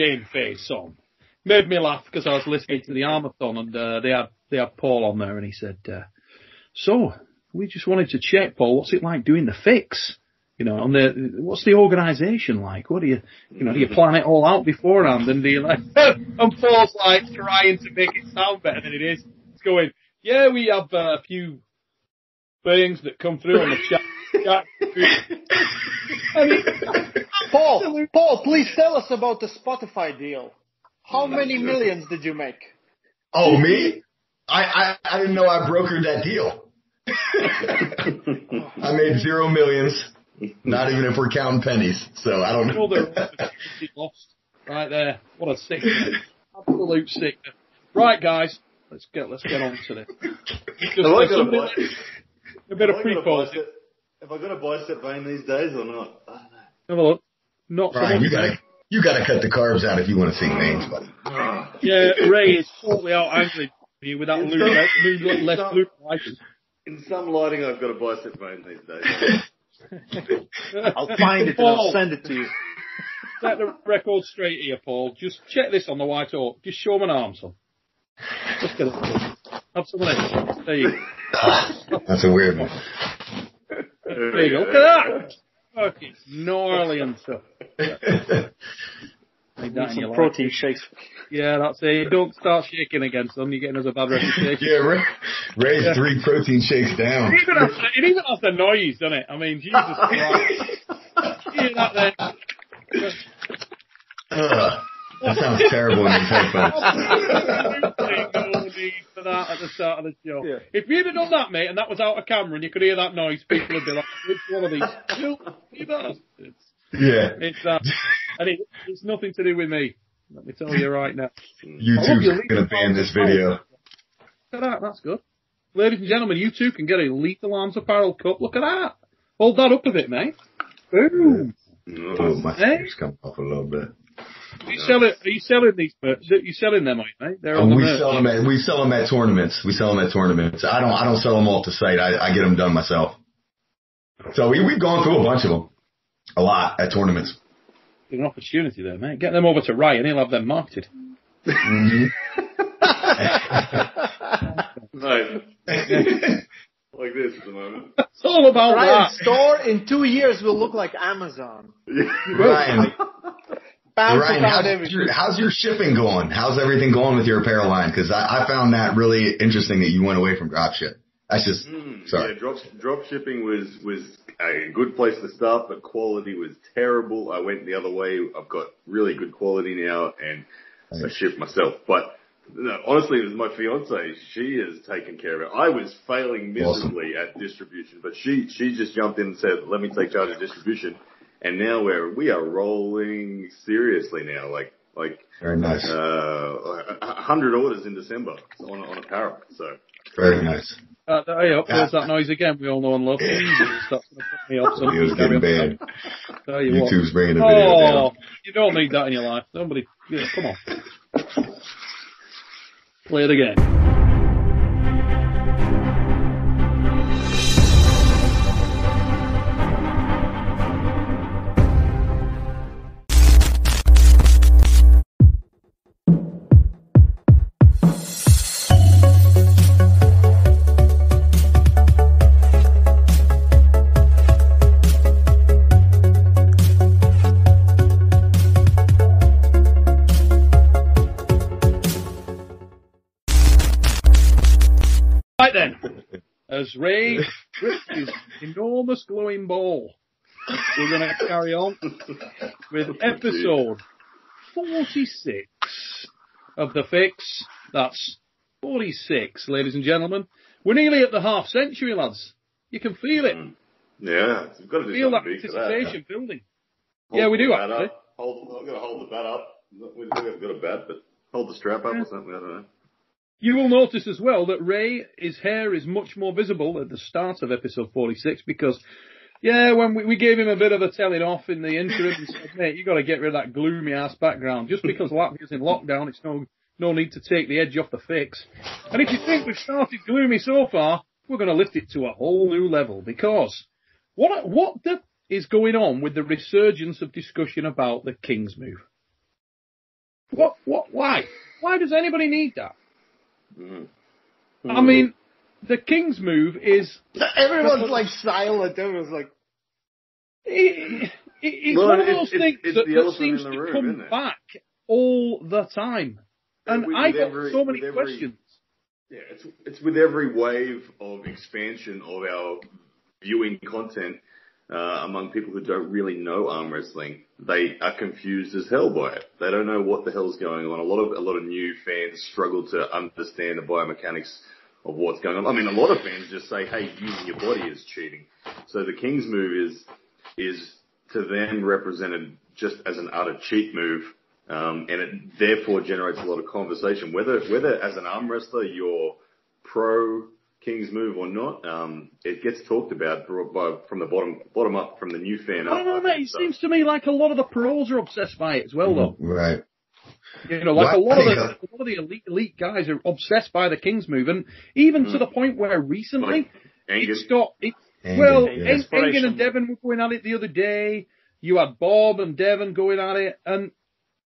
Game face on. Made me laugh because I was listening to the Armathon and uh, they had they had Paul on there and he said, uh, "So we just wanted to check, Paul, what's it like doing the fix? You know, and the what's the organisation like? What do you you know do you plan it all out beforehand and do you like?" and Paul's like trying to make it sound better than it is. It's going, "Yeah, we have uh, a few things that come through on the chat." Chat. I mean, Paul, Paul, please tell us about the Spotify deal. How many millions did you make? Oh, me? I, I, I didn't know I brokered that deal. I made zero millions. Not even if we're counting pennies. So I don't know. Lost right there. What a sickness. Absolute sickness. Right, guys, let's get let's get on to this. Just, Have I got a somebody- a bit of Have I got a pre-pause. Bicep- Have I got a bicep vein these days or not? I don't know. Have a look. Not Brian, you gotta you gotta cut the carbs out if you want to see veins, buddy. Yeah, Ray is totally out angry with you with that It's blue, not- blue, it's less not- blue license. In some lighting, I've got a bicep vein these days. I'll find it and I'll send it to you. set the record straight here, Paul. Just check this on the white oak. Just show me an arm, son. Just get it. Have some of this. There you go. That's a weird one. There you go. Look at that. Fucking gnarly and stuff. Need that Some your life. protein shakes. Yeah, that's it. Don't start shaking again, son. You're getting us a bad reputation. yeah, Ray, Ray's Yeah. three protein shakes down. It even, has, it even has the noise, doesn't it? I mean, Jesus Christ. You hear that there? Ugh, that sounds terrible in these headphones. Oh, Need for that at the start of the show. Yeah. If you'd have done that, mate, and that was out of camera and you could hear that noise, people would be like, which one of these? Filthy bastards. Yeah. It's that. And it, it's nothing to do with me. Let me tell you right now. YouTube's gonna ban this video. Look at that, that's good. Ladies and gentlemen, you too can get a Lethal Arms Apparel cup. Look at that. Hold that up a bit, mate. Boom. Oh, my Hey. come off a little bit. Are you selling, are you selling these? Are you selling them, mate? They're on Um, the we merch. sell them at we sell them at tournaments. We sell them at tournaments. I don't I don't sell them off the site. I, I get them done myself. So we we've gone through a bunch of them, a lot at tournaments. There's an opportunity there, mate. Get them over to Ryan. He'll have them marketed. hmm No. like this at the moment. It's all about Ryan's that. store in two years will look like Amazon. Ryan, Bounce Ryan, about how's everything. your, how's your shipping going? How's everything going with your apparel line? Because I, I found that really interesting that you went away from dropship. That's just Mm, sorry. Yeah, drop drop shipping was was a good place to start, but quality was terrible. I went the other way. I've got really good quality now, and I Thanks. ship myself. But no, honestly, it was my fiance. She has taken care of it. I was failing Awesome. miserably at distribution, but she she just jumped in and said, "Let me take charge of distribution." And now we're we are rolling seriously now, like like Very nice. uh, a a hundred orders in December on on apparel. So Very nice. Uh, there you go. There's that noise again. We all know and love. Jesus, that's going me off. Video's getting on. banned. Tell you what. YouTube's bringing the video Oh, down. you don't need that in your life. Nobody. Yeah, come on. Play it again. As Ray grips his enormous glowing ball, we're going to carry on with oh, episode 46 of The Fix. That's 46, ladies and gentlemen. We're nearly at the half century, lads. You can feel it. Mm. yeah, we've got to do Feel that for that. anticipation building. Hold Yeah, we do actually. Up. Hold, I've got to hold the bat up. We've got a bat, but hold the strap up Yeah. or something. I don't know. You will notice as well that Ray, his hair is much more visible at the start of episode 46 because, yeah, when we, we gave him a bit of a telling off in the interim and said, mate, you got to get rid of that gloomy ass background. Just because Latvia's in lockdown, it's no, no need to take the edge off the fix. And if you think we've started gloomy so far, we're going to lift it to a whole new level because what, what the is going on with the resurgence of discussion about the King's move? What? What? Why? Why does anybody need that? Mm. I mean, the King's move is Everyone's like silent. Everyone's like, it, it, it's Well, one of those it's- things it's that, that seems to room, come back all the time, and With- I with got so many every- questions. Yeah, it's it's with every wave of expansion of our viewing content uh, among people who don't really know arm wrestling. They are confused as hell by it. They don't know what the hell's going on. A lot of a lot of new fans struggle to understand the biomechanics of what's going on. I mean, a lot of fans just say, "Hey, using your body is cheating." So the King's move is is to them represented just as an utter cheat move, um, and it therefore generates a lot of conversation. Whether whether as an arm wrestler you're pro King's move or not, um, it gets talked about by, from the bottom bottom up from the new fan. I don't know, I mate. It so. seems to me like a lot of the pros are obsessed by it as well, though. Right. You know, like a lot of the think, a lot of the elite elite guys are obsessed by the King's move, and even to Mm. the point where recently Like, it's got it, Engin, well, yeah. En- Engin and Devon were going at it the other day. You had Bob and Devon going at it, and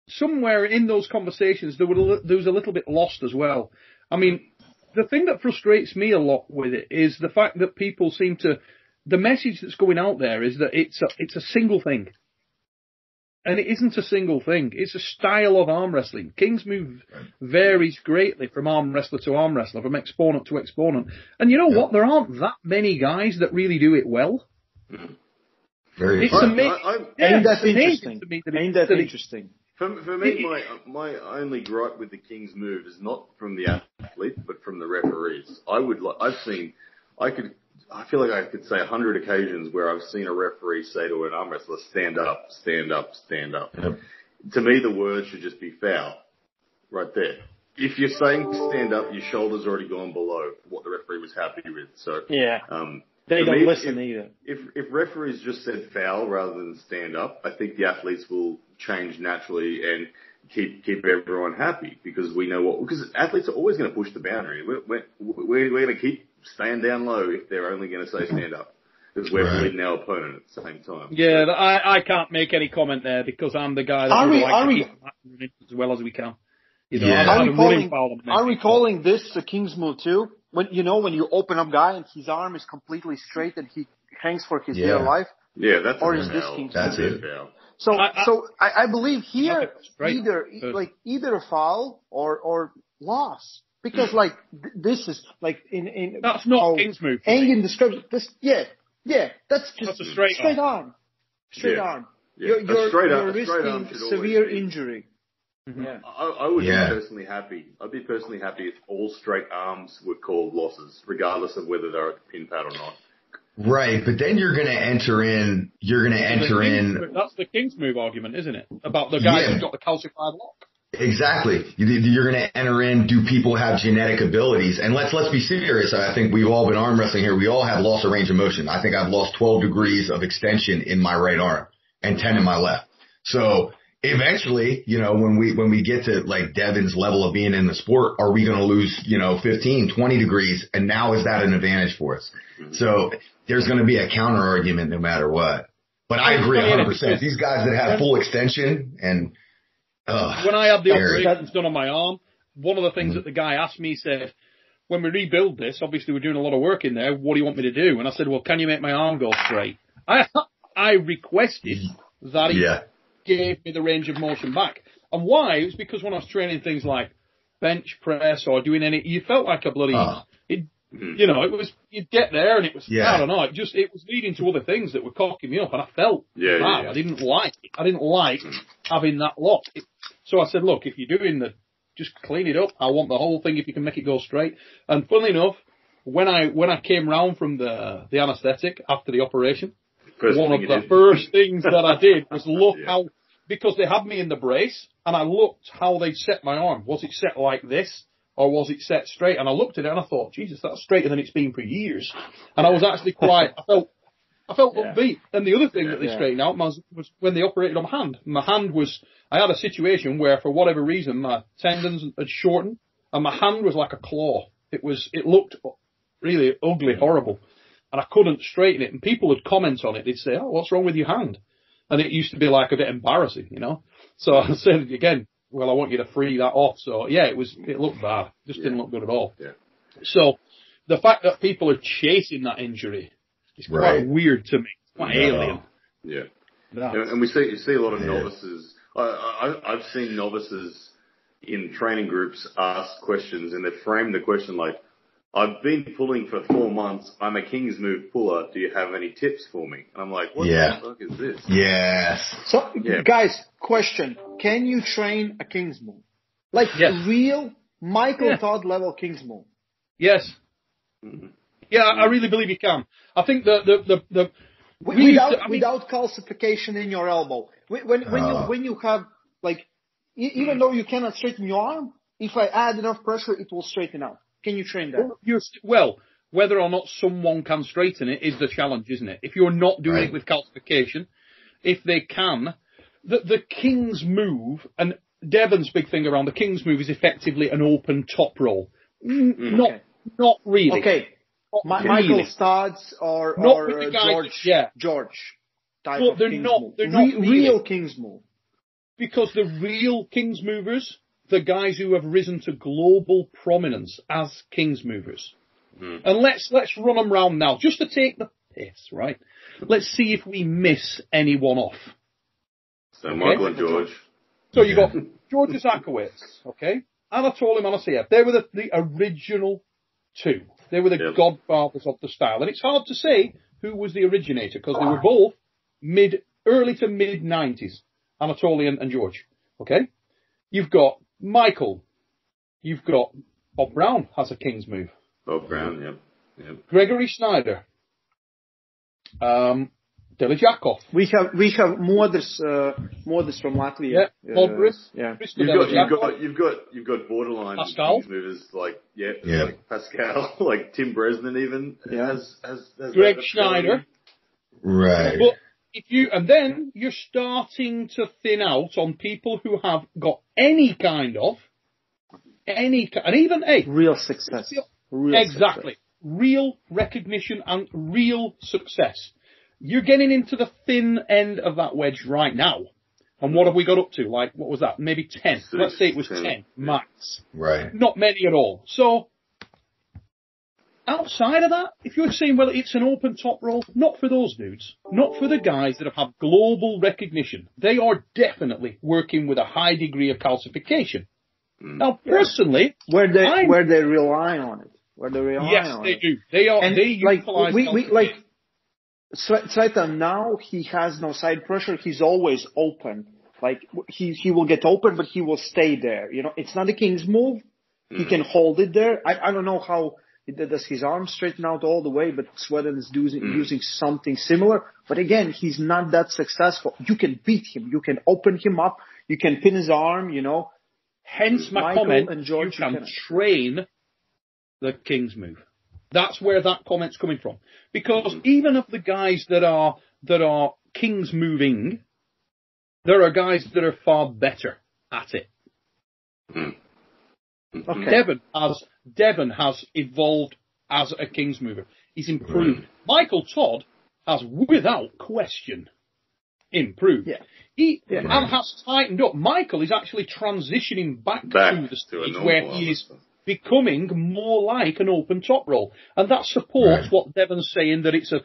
somewhere in those conversations there, were, there was a little bit lost as well. I mean, the thing that frustrates me a lot with it is the fact that people seem to. The message that's going out there is that it's a, it's a single thing. And it isn't a single thing. It's a style of arm wrestling. King's move varies greatly from arm wrestler to arm wrestler, from exponent to exponent. And you know Yeah. what? There aren't that many guys that really do it well. Very It's I, fun. amazing. I, I, Yeah, ain't that interesting? to me that it- Ain't that that it- interesting? For, for me, my my only gripe with the King's move is not from the athlete, but from the referees. I would like. I've seen. I could. I feel like I could say a hundred occasions where I've seen a referee say to an arm wrestler, "Stand up, stand up, stand up." Yep. To me, the word should just be foul, right there. If you're saying stand up, your shoulder's already gone below what the referee was happy with. So, Yeah. um, They don't me, listen if- either. if if referees just said foul rather than stand up, I think the athletes will change naturally and keep keep everyone happy because we know what because athletes are always going to push the boundary. We're we're, we're, we're going to keep staying down low if they're only going to say stand up because we're Right. bleeding our opponent at the same time. Yeah, th- I, I can't make any comment there because I'm the guy that Are would we- like are to we- keep the match running as well as we can. You know, Yeah. I'm, Are I'm we calling, foul are we calling this a King's move too? When you know when you open up guy and his arm is completely straight and he hangs for his dear life. Yeah, that's Or a is this. King's That's That's it. A foul. So I- I- so I, I believe here Okay, right. either Good. like either a foul or or loss because like th- this is like in in That's not how King's move. for me. Engin describes it, this. Yeah, yeah, that's just That's a straight straight arm, straight Yeah. arm. Yeah. You're A you're, straight you're arm- a straight arm risking should always severe be- injury. Mhm. Yeah. I, I would Yeah. be personally happy. I'd be personally happy if all straight arms were called losses, regardless of whether they're at the pin pad or not. Right, but then you're going to enter in. You're going to enter in move- That's the King's move argument, isn't it? About the guy Yeah. who's got the calcified lock. Exactly. You- You're going to enter in. Do people have genetic abilities? And let's let's be serious. I think we've all been arm wrestling here. We all have loss of range of motion. I think I've lost 12 degrees of extension in my right arm and 10 in my left. So eventually, you know, when we when we get to like Devon's level of being in the sport, are we going to lose, you know, 15, 20 degrees? And now is that an advantage for us? Mm-hmm. So there's going to be a counter argument no matter what. But I agree 100%. These guys that have full extension and uh, When I had the operations done on my arm, one of the things that the guy asked me said, when we rebuild this, obviously we're doing a lot of work in there. What do you want me to do? And I said, well, can you make my arm go straight? I I requested that he yeah, gave me the range of motion back. And why? It was because when I was training things like bench press or doing any, you felt like a bloody, Oh. it, Mhm. you know, it was, you'd get there and it was, Yeah. I don't know, it just, it was leading to other things that were cocking me up and I felt Yeah, bad. yeah. I didn't like it. I didn't like having that lock. It, so I said, look, if you're doing the, just clean it up. I want the whole thing if you can make it go straight. And funnily enough, when I, when I came round from the, the anesthetic after the operation, First one of the did. first things that I did was look how, because they had me in the brace, and I looked how they set my arm. Was it set like this, or was it set straight? And I looked at it and I thought, Jesus, that's straighter than it's been for years. And I was actually quite, I felt, I felt Yeah. upbeat. And the other thing that they Yeah. straightened out was, was when they operated on my hand. My hand was, I had a situation where for whatever reason my tendons had shortened, and my hand was like a claw. It was, it looked really ugly, horrible. and I couldn't straighten it. And people would comment on it. They'd say, "Oh, what's wrong with your hand?" And it used to be like a bit embarrassing, you know. So I said again, "Well, I want you to free that off." So yeah, it was it looked bad. Just didn't look good at all. Yeah. So the fact that people are chasing that injury is quite Right. weird to me. It's quite No. alien. Yeah. And we see you see a lot of Yeah. novices. I, I I've seen novices in training groups ask questions, and they frame the question like, "I've been pulling for four months. I'm a King's Move puller. Do you have any tips for me?" And I'm like, "What Yeah. the fuck is this?" Yes. So, Yeah. guys, question: Can you train a King's move, like Yes. real Michael Yeah. Todd level King's move? Yes. Mhm. Yeah, I I really believe you can. I think the the the, the we without to- I mean- without calcification in your elbow. When when, when you Oh. when you have like e- even though you cannot straighten your arm, if I add enough pressure, it will straighten out. Can you train that? You're well, whether or not someone can straighten it is the challenge, isn't it? If you're not doing Right. it with calcification, if they can, the, the King's move, and Devon's big thing around the King's move is effectively an open top roll. Mm, Not, Okay. not really. Okay, Not Ma- really. Michael Todd's or Not or uh, guys- George yeah. George type Well, of they're King's not- move. they're not Re- really. real King's move. Because the real King's movers, the guys who have risen to global prominence as King's movers. Hmm. And let's, let's run them round now, just to take the piss, right? Let's see if we miss anyone off. So Michael and George. So you got George Zakowicz, okay? Anatoly Monoseyev. They were the, the original two. They were the Yep. godfathers of the style. And it's hard to say who was the originator because they were both mid, early to mid 90s. Anatoly and, and George. Okay? You've got Michael. You've got Bob Brown has a King's move. Bob Brown. Yep. Yep. Gregory Schneider. Um, Delijakov. We have we have Modris uh, Modris from Latvia. Yeah, Modris. Uh, yeah. You've got, you've got, you've got, you've got borderline Pascal? Kings movers like, yeah, Yeah. like Pascal, like Tim Bresnan even Yeah. has, has, has Greg Schneider. Right. But if you, and then you're starting to thin out on people who have got any kind of, any, and even, a Real success. Real exactly, real recognition and real success. You're getting into the thin end of that wedge right now. And what have we got up to? Like, what was that? Maybe 10. Six, Let's say it was 10, 10, max. Right. Not many at all. So, outside of that, if you're saying, well, it's an open top roll, not for those dudes. Not for the guys that have had global recognition. They are definitely working with a high degree of calcification. Mm. Now, personally, Where they I'm- where they rely on it. Where they rely yes, on they it. do. They are, And they like utilize we, we like Sve- Sveta now he has no side pressure. He's always open. Like he he will get open, but he will stay there. You know, it's not a king's move. He Hmm. can hold it there. I I don't know how does his arm straighten out all the way, but Sweden is using Hmm. using something similar. But again, he's not that successful. You can beat him. You can open him up. You can pin his arm. You know. Hence my Michael comment, and George you can Buchanan. train the King's move. That's where that comment's coming from. Because even of the guys that are, that are King's moving, there are guys that are far better at it. Mm-hmm. Okay. Devon has, Devon has evolved as a King's mover. He's improved. Michael Todd has without question improved. Yeah. He Yeah. and has tightened up. Michael is actually transitioning back, Back to the stage normal where he is becoming more like an open top roll. And that supports Right. what Devon's saying that it's a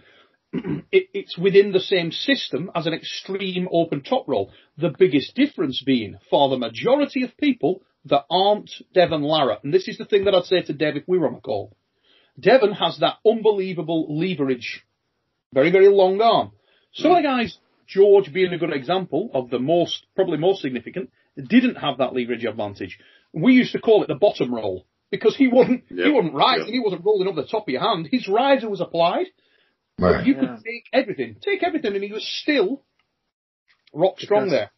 it, it's within the same system as an extreme open top roll. The biggest difference being for the majority of people that aren't Devon Larratt, and this is the thing that I'd say to Dev if we were on a call. Devon has that unbelievable leverage, very, very long arm. Some of the guys, George being a good example of the most, probably most significant, didn't have that leverage advantage. We used to call it the bottom roll because he wasn't, he Yep, wasn't rising, yep. he wasn't rolling up the top of your hand. His riser was applied. Right. You Yeah. could take everything, take everything, and he was still rock strong Because- there.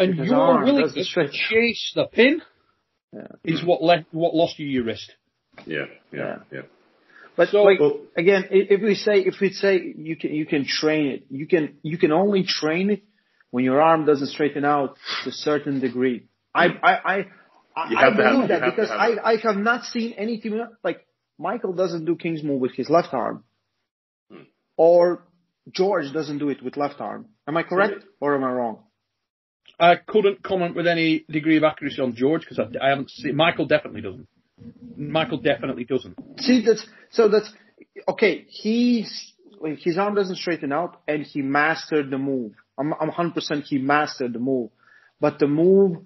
And you your arm willingness to stretch. chase the pin Yeah. is what left, what lost you your wrist. Yeah, yeah, yeah. But So- like Well- again, if we say if we say you can you can train it, you can you can only train it when your arm doesn't straighten out to a certain degree. I I I, I, You I have to have believe that You because have I it. I have not seen anything like Michael doesn't do King's move with his left arm. Hmm. or George doesn't do it with left arm. Am I correct or am I wrong? I couldn't comment with any degree of accuracy on George because I, I haven't seen. Michael definitely doesn't. Michael definitely doesn't. See, that's so that's okay. He's his arm doesn't straighten out, and he mastered the move. I'm I'm 100 percent he mastered the move, but the move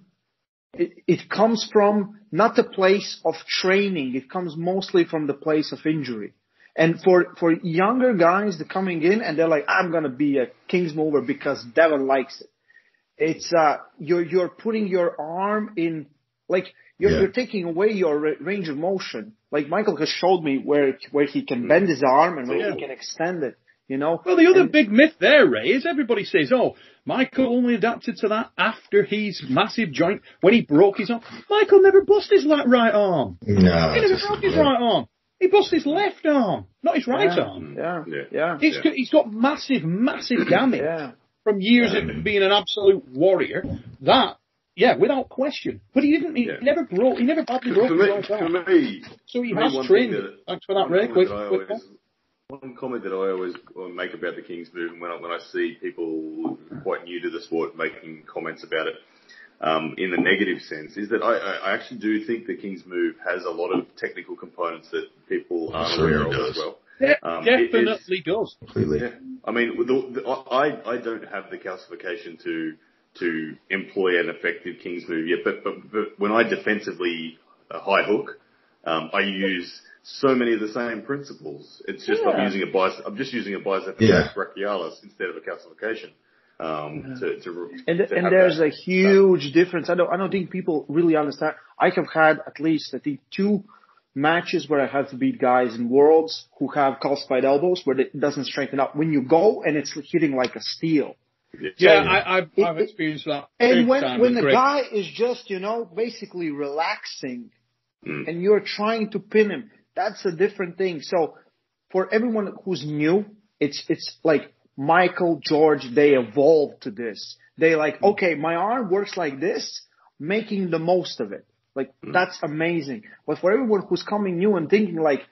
it, it comes from not the place of training. It comes mostly from the place of injury. And for for younger guys that coming in and they're like, I'm gonna be a Kings mover because Devon likes it. It's uh you're you're putting your arm in like you're, Yeah. you're taking away your range of motion. Like Michael has showed me where where he can bend his arm and where Yeah. he can extend it. You know. Well, the other And- big myth there, Ray, is everybody says, "Oh, Michael only adapted to that after his massive joint when he broke his arm." Michael never bust his la- right arm. No. He never broke his right arm. He bust his left arm, not his right yeah, arm. Yeah. Yeah. Yeah. He's Yeah. he's got massive, massive damage Yeah. From years of being an absolute warrior. That, yeah, without question. But he didn't. He Yeah. never broke. He never badly For broke his me, right for arm. me, So he has one trained. that- Thanks for that, one Ray. comment Quick, that I quick always- One comment that I always make about the Kings move, and when I, when I see people quite new to the sport making comments about it um, in the negative sense, is that I, I I actually do think the Kings move has a lot of technical components that people aren't Certainly aware of does. as well. De- Um, it- definitely does. Completely. Yeah. I mean, the, the, I I don't have the calcification to to employ an effective Kings move yet, but but, but when I defensively uh, high hook, um, I use so many of the same principles. It's just I'm using a bicep. I'm just using a bicep Yeah. brachialis instead of a calcification. Um, to, to, And, to and there's that. a huge difference. I don't, I don't think people really understand. I have had at least, I think, two matches where I have to beat guys in worlds who have calcified elbows where it doesn't strengthen up. When you go and it's hitting like a steel. Yeah, I, I've, It- I've experienced that. And when, when the Greg. guy is just, you know, basically relaxing Mm. and you're trying to pin him, that's a different thing. So for everyone who's new, it's, it's like Michael, George, they evolved to this. They like, Mm. okay, my arm works like this, making the most of it. Like, Mm. that's amazing. But for everyone who's coming new and thinking like,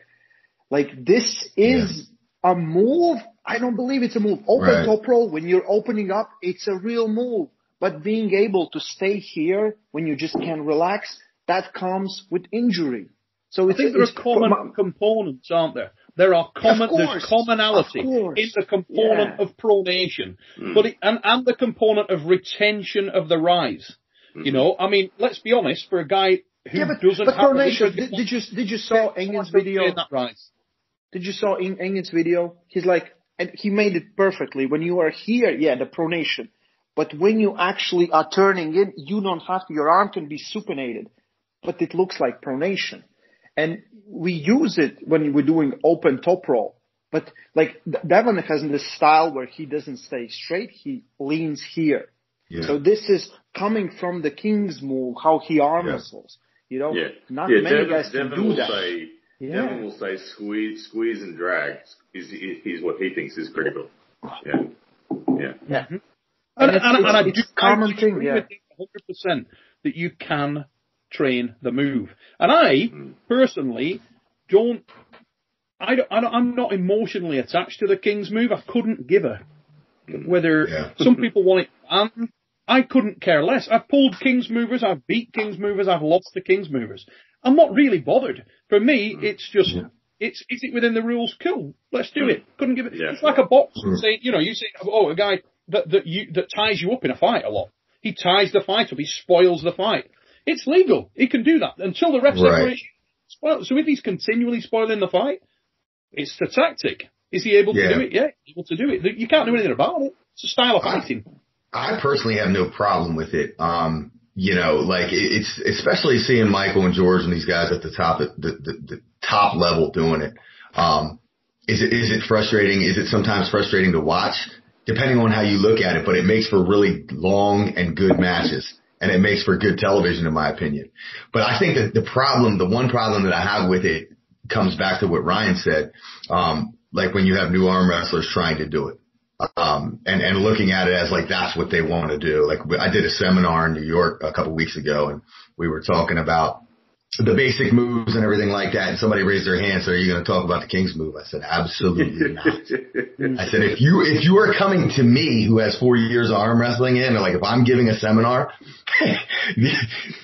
like this is a move, I don't believe it's a move. Open Right. top roll, when you're opening up, it's a real move. But being able to stay here when you just can relax, that comes with injury. So I think there are it's common components, aren't there? There are common, course, there's commonality in the component Yeah. of pronation, Mm. but it, and, and the component of retention of the rise. Mm. You know, I mean, let's be honest, for a guy who yeah, but, doesn't but have the pronation, did, did you did you saw Engin's video? rise. Did you saw In- Engin's video? He's like, and he made it perfectly. When you are here, yeah, the pronation. But when you actually are turning in, you don't have to. Your arm can be supinated, but it looks like pronation. And we use it when we're doing open top roll. But like Devon has this style where he doesn't stay straight; he leans here. Yeah. So this is coming from the King's move, how he arm Yeah. wrestles. You know, Yeah, not yeah. many Devon, guys can Devon do will that. say Yeah. Devon will say squeeze, squeeze and drag is, is, is what he thinks is critical. Yeah, yeah. yeah. And, And and, it's- and, I it's- do it's common I thing, agree yeah. with you 100% that you can train the move. And I Mm. personally don't, I don't, I don't, I'm not emotionally attached to the King's move. I couldn't give a whether Yeah. some people want it, and I couldn't care less. I've pulled King's movers, I've beat King's movers, I've lost the King's movers. I'm not really bothered. For me, it's just, Yeah. it's, is it within the rules? Cool. Let's do it. Couldn't give it. Yeah. It's like a box Mm. saying, you know, you say, oh, a guy that, that you, that ties you up in a fight a lot. He ties the fight up. He spoils the fight. It's legal. He can do that until the ref Right. Well, so if he's continually spoiling the fight, it's the tactic. Is he able Yeah. to do it? Yeah, he's able to do it. You can't do anything about it. It's a style of fighting. I personally have no problem with it. Um, you know, like it's especially seeing Michael and George and these guys at the top, the, the, the top level doing it. Um, is it is it frustrating? Is it sometimes frustrating to watch? Depending on how you look at it, but it makes for really long and good matches, and it makes for good television, in my opinion. But I think that the problem, the one problem that I have with it, comes back to what Ryan said. Um, like when you have new arm wrestlers trying to do it um, and, and looking at it as like that's what they want to do. Like I did a seminar in New York a couple weeks ago and we were talking about the basic moves and everything like that. And somebody raised their hand, so are you going to talk about the King's move? I said, absolutely not. I said, if you, if you are coming to me who has four years of arm wrestling in, like if I'm giving a seminar,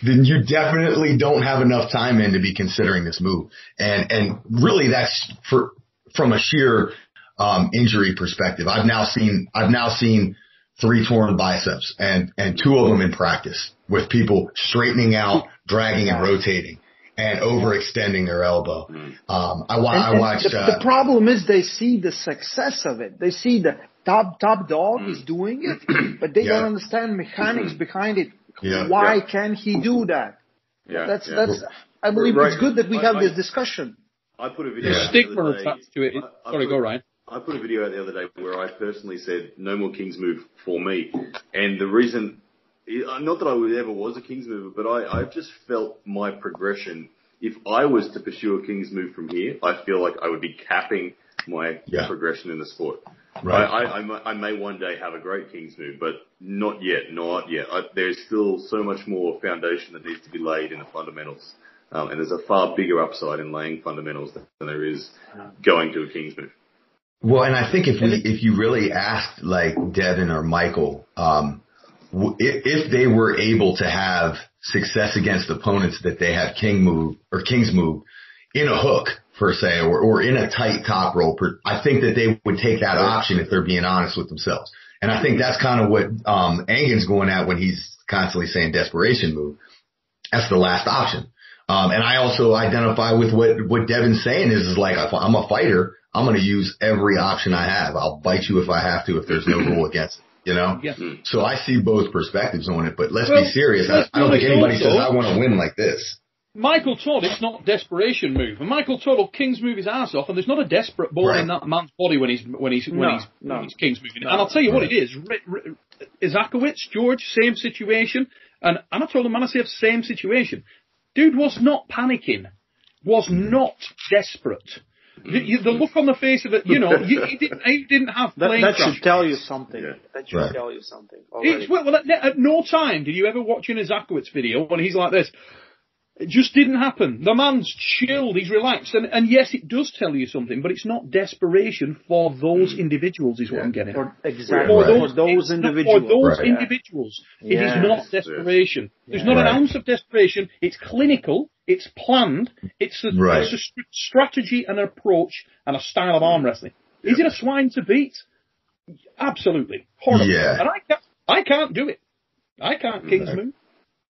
then you definitely don't have enough time in to be considering this move. And, and really that's for, from a sheer, um, injury perspective. I've now seen, I've now seen three torn biceps and, and two of them in practice with people straightening out, dragging and rotating and overextending their elbow. Um, I, wa- I And- and watched, the, uh, the problem is they see the success of it. They see the top top dog is doing it, but they Yeah. don't understand mechanics behind it. Yeah. Why Yeah. can he do that? yeah, That's yeah. that's. I believe Right. it's good that we I- have I- this discussion. I put a video. Yeah. the Stigma attached to it. I- I Sorry, put- go Ryan. I put a video out the other day where I personally said no more King's move for me, and the reason, not that I ever was a King's mover, but I, I just felt my progression. If I was to pursue a King's move from here, I feel like I would be capping my Yeah. progression in the sport. Right. I, I, I, may, I may one day have a great King's move, but not yet, not yet. I, there's still so much more foundation that needs to be laid in the fundamentals. Um, and there's a far bigger upside in laying fundamentals than there is going to a King's move. Well, and I think if we, if you really asked like Devon or Michael, um, if, they were able to have success against opponents that they have king move or king's move in a hook per se, or, or in a tight top roll, I think that they would take that option if they're being honest with themselves. And I think that's kind of what, um, Engin's going at when he's constantly saying desperation move. That's the last option. Um, and I also identify with what, what Devon's saying is, is like, I'm a fighter, I'm going to use every option I have. I'll bite you if I have to, if there's no rule against it, you know? Yeah. Mm-hmm. So I see both perspectives on it, but let's Well, be serious. I, let's I don't think anybody honest says I want to win like this. Michael Todd, it's not desperation move. And Michael Todd will King's move his ass off, and there's not a desperate ball Right. in that man's body when he's when he's when No, he's no. when he's King's moving. No. And I'll tell you what it is. R- R- Izakowicz, George, same situation. And, and I told him, Manasseh, same situation. Dude was not panicking, was mm-hmm. not desperate. You, you, the look on the face of it, you know, you, he didn't, he didn't have That, plane that crash. should tell you something. Yeah. That should Right. tell you something. It's, well, well, at, at no time did you ever watch an Izakowicz video when he's like this. It just didn't happen. The man's chilled, he's relaxed, and, and yes, it does tell you something, but it's not desperation for those hmm. individuals, is what I'm getting. For, exactly. For Right. For those individuals. For those Right. individuals, it is Yes. not desperation. There's not an ounce of desperation. It's clinical. It's planned. It's a, Right. it's a str- strategy and an approach and a style of arm wrestling. Is it a swine to beat? Absolutely. Horrible. Yeah. And I can't, I can't do it. I can't King's Right. move.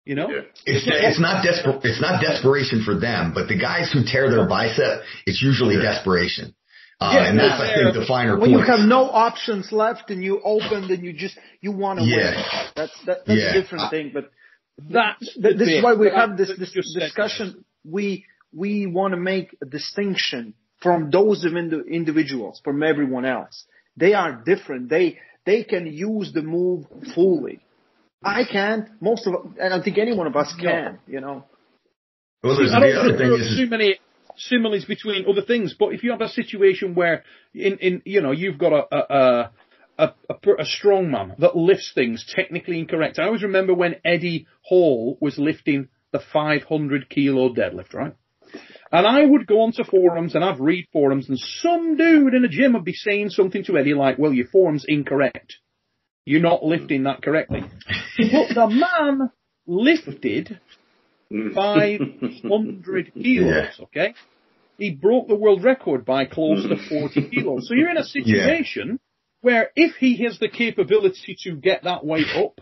You know? Yeah. It's, it's not desper- it's not desperation for them, but the guys who tear their bicep, it's usually desperation. Uh, Yeah, and that's, I think, the finer point. when you have no options left and you open, then you just you want to Yeah. win. That's that, that's Yeah. a different thing. But That's th- the this is why we have this, this discussion. We we want to make a distinction from those of indi- individuals from everyone else. They are different. They they can use the move fully. I can't. Most of, and I don't think any one of us can. You know. well, there's I don't other think there thing are is, too many similes between other things, but if you have a situation where, in, in you know, you've got a a, a, a, per- a strong man that lifts things technically incorrect. I always remember when Eddie Hall was lifting the 500 kilo deadlift, right? And I would go onto forums and I'd read forums and some dude in a gym would be saying something to Eddie like, well, your form's incorrect. You're not lifting that correctly. but the man lifted 500 kilos, okay? He broke the world record by close to 40 kilos. So you're in a situation where if he has the capability to get that weight up,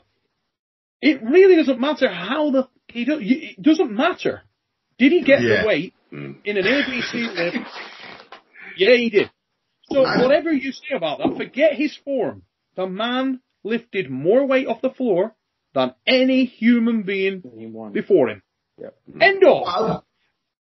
it really doesn't matter how the, he do, it doesn't matter. Did he get Yeah. the weight mm. in an ABC lift? Yeah, he did. So whatever you say about that, forget his form. The man lifted more weight off the floor than any human being Anyone. before him. Yep. End of. I've,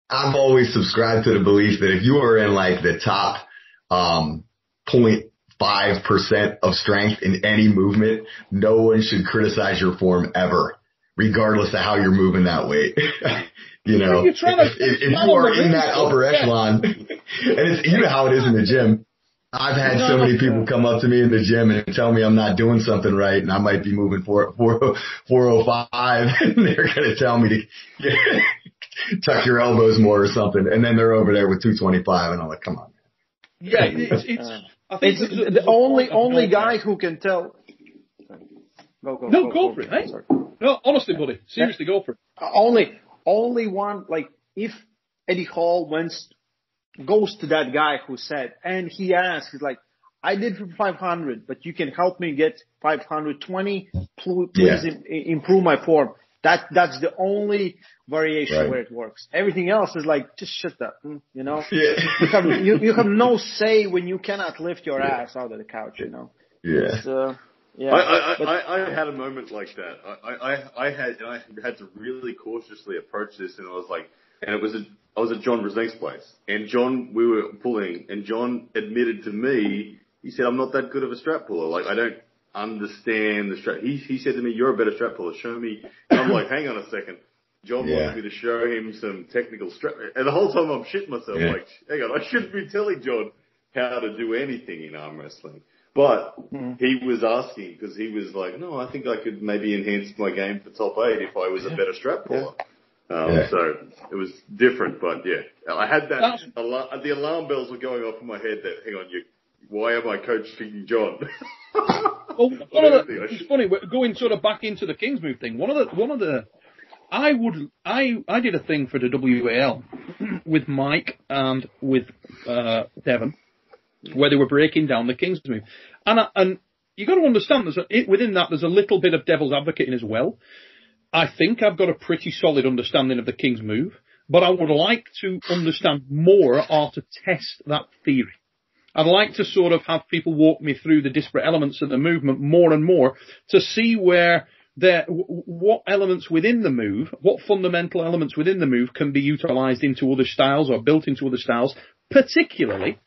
I've always subscribed to the belief that if you are in like the top, um, 0.5% of strength in any movement, no one should criticize your form ever, regardless of how you're moving that weight. you know, You're trying to- if, if, if you are in that upper echelon, and it's, you know how it is in the gym. I've had so many people come up to me in the gym and tell me I'm not doing something right and I might be moving 4, 4, 405 and they're going to tell me to tuck your elbows more or something. And then they're over there with 225 and I'm like, come on. Man. Yeah, it's, it's, I think It's there's a- the only only guy who can tell. Go go No, go for it? Sorry. No, honestly, buddy. Seriously, go for it. Only only one like if Eddie Hall went goes to that guy who said and he asks he's like I did for 500 but you can help me get 520 pl- please Yeah. im- improve my form that that's the only variation Right. where it works everything else is like just shut up hmm, you know Yeah. you have you, you have no say when you cannot lift your ass out of the couch you know Yeah. It's, uh, yeah I, I, but- I, I had a moment like that. I, I, I had I had to really cautiously approach this, and I was like, and it was a, I was at John Brzenk's place, and John we were pulling, and John admitted to me, he said, I'm not that good of a strap puller. Like I don't understand the strap. He he said to me, you're a better strap puller. Show me. And I'm like, hang on a second. John Yeah. wants me to show him some technical strap, and the whole time I'm shitting myself. Yeah. Like, hang on, I shouldn't be telling John how to do anything in arm wrestling. But hmm. he was asking because he was like, no, I think I could maybe enhance my game for top eight if I was a better strap puller. Um, Yeah. So it was different, but yeah, I had that. Alar- the alarm bells were going off in my head. That hang on, you. Why am I coaching John? Well, one of the, it's should- funny, we're going sort of back into the Kings move thing. One of the, one of the, I would, I, I did a thing for the WAL with Mike and with, uh, Devon, where they were breaking down the Kings move. And, I- and you got to understand there's a, it, within that there's a little bit of devil's advocating as well. I think I've got a pretty solid understanding of the King's move, but I would like to understand more or to test that theory. I'd like to sort of have people walk me through the disparate elements of the movement more and more to see where there, what elements within the move, what fundamental elements within the move can be utilized into other styles or built into other styles, particularly,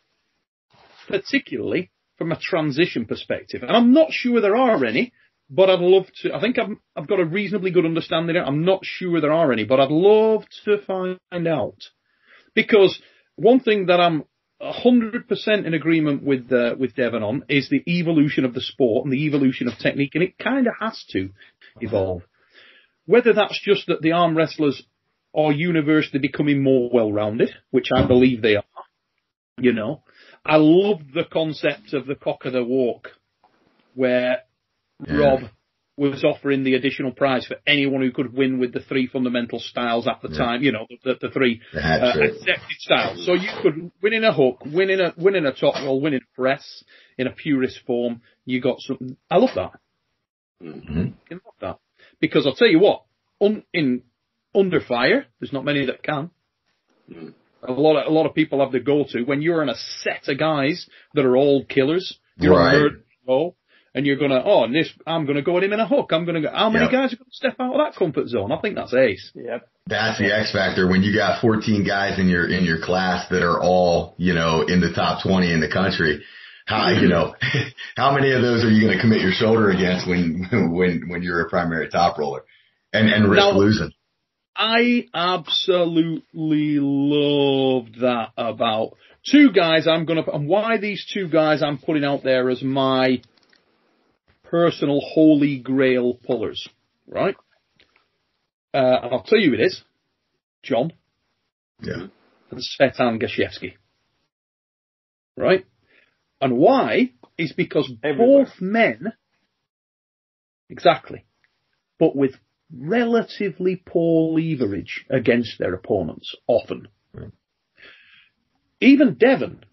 particularly from a transition perspective. And I'm not sure there are any, but I'd love to, I think I've, I've got a reasonably good understanding. I'm not sure there are any, but I'd love to find out. Because one thing that I'm 100% in agreement with uh, with Devon on is the evolution of the sport and the evolution of technique, and it kind of has to evolve. Whether that's just that the arm wrestlers are universally becoming more well-rounded, which I believe they are, you know. I love the concept of the cock of the walk, where Yeah. Rob was offering the additional prize for anyone who could win with the three fundamental styles at the Yeah. time, you know, the, the three The hat uh, accepted styles. So you could win in a hook, win in a win in a top roll, win in a press in a purist form. You got something. I love that. Mhm. I love that because I'll tell you what, un, in under fire, there's not many that can. A lot of a lot of people have the go to when you're in a set of guys that are all killers. You're Right. on third and you're gonna oh, and this I'm gonna go at him in a hook. I'm gonna go. How many Yep. guys are gonna step out of that comfort zone? I think that's ace. Yep. That's the X factor when you got 14 guys in your in your class that are all you know in the top 20 in the country. How you mm-hmm. know how many of those are you going to commit your shoulder against when when when you're a primary top roller and and risk Now- losing? I absolutely loved that about two guys I'm going to, and why these two guys I'm putting out there as my personal holy grail pullers, right? Uh, and I'll tell you who it is. John Yeah. and Svetan Gashevsky. Right? And why is because Everywhere. both men, exactly, but with relatively poor leverage against their opponents, often. Right. Even Devon,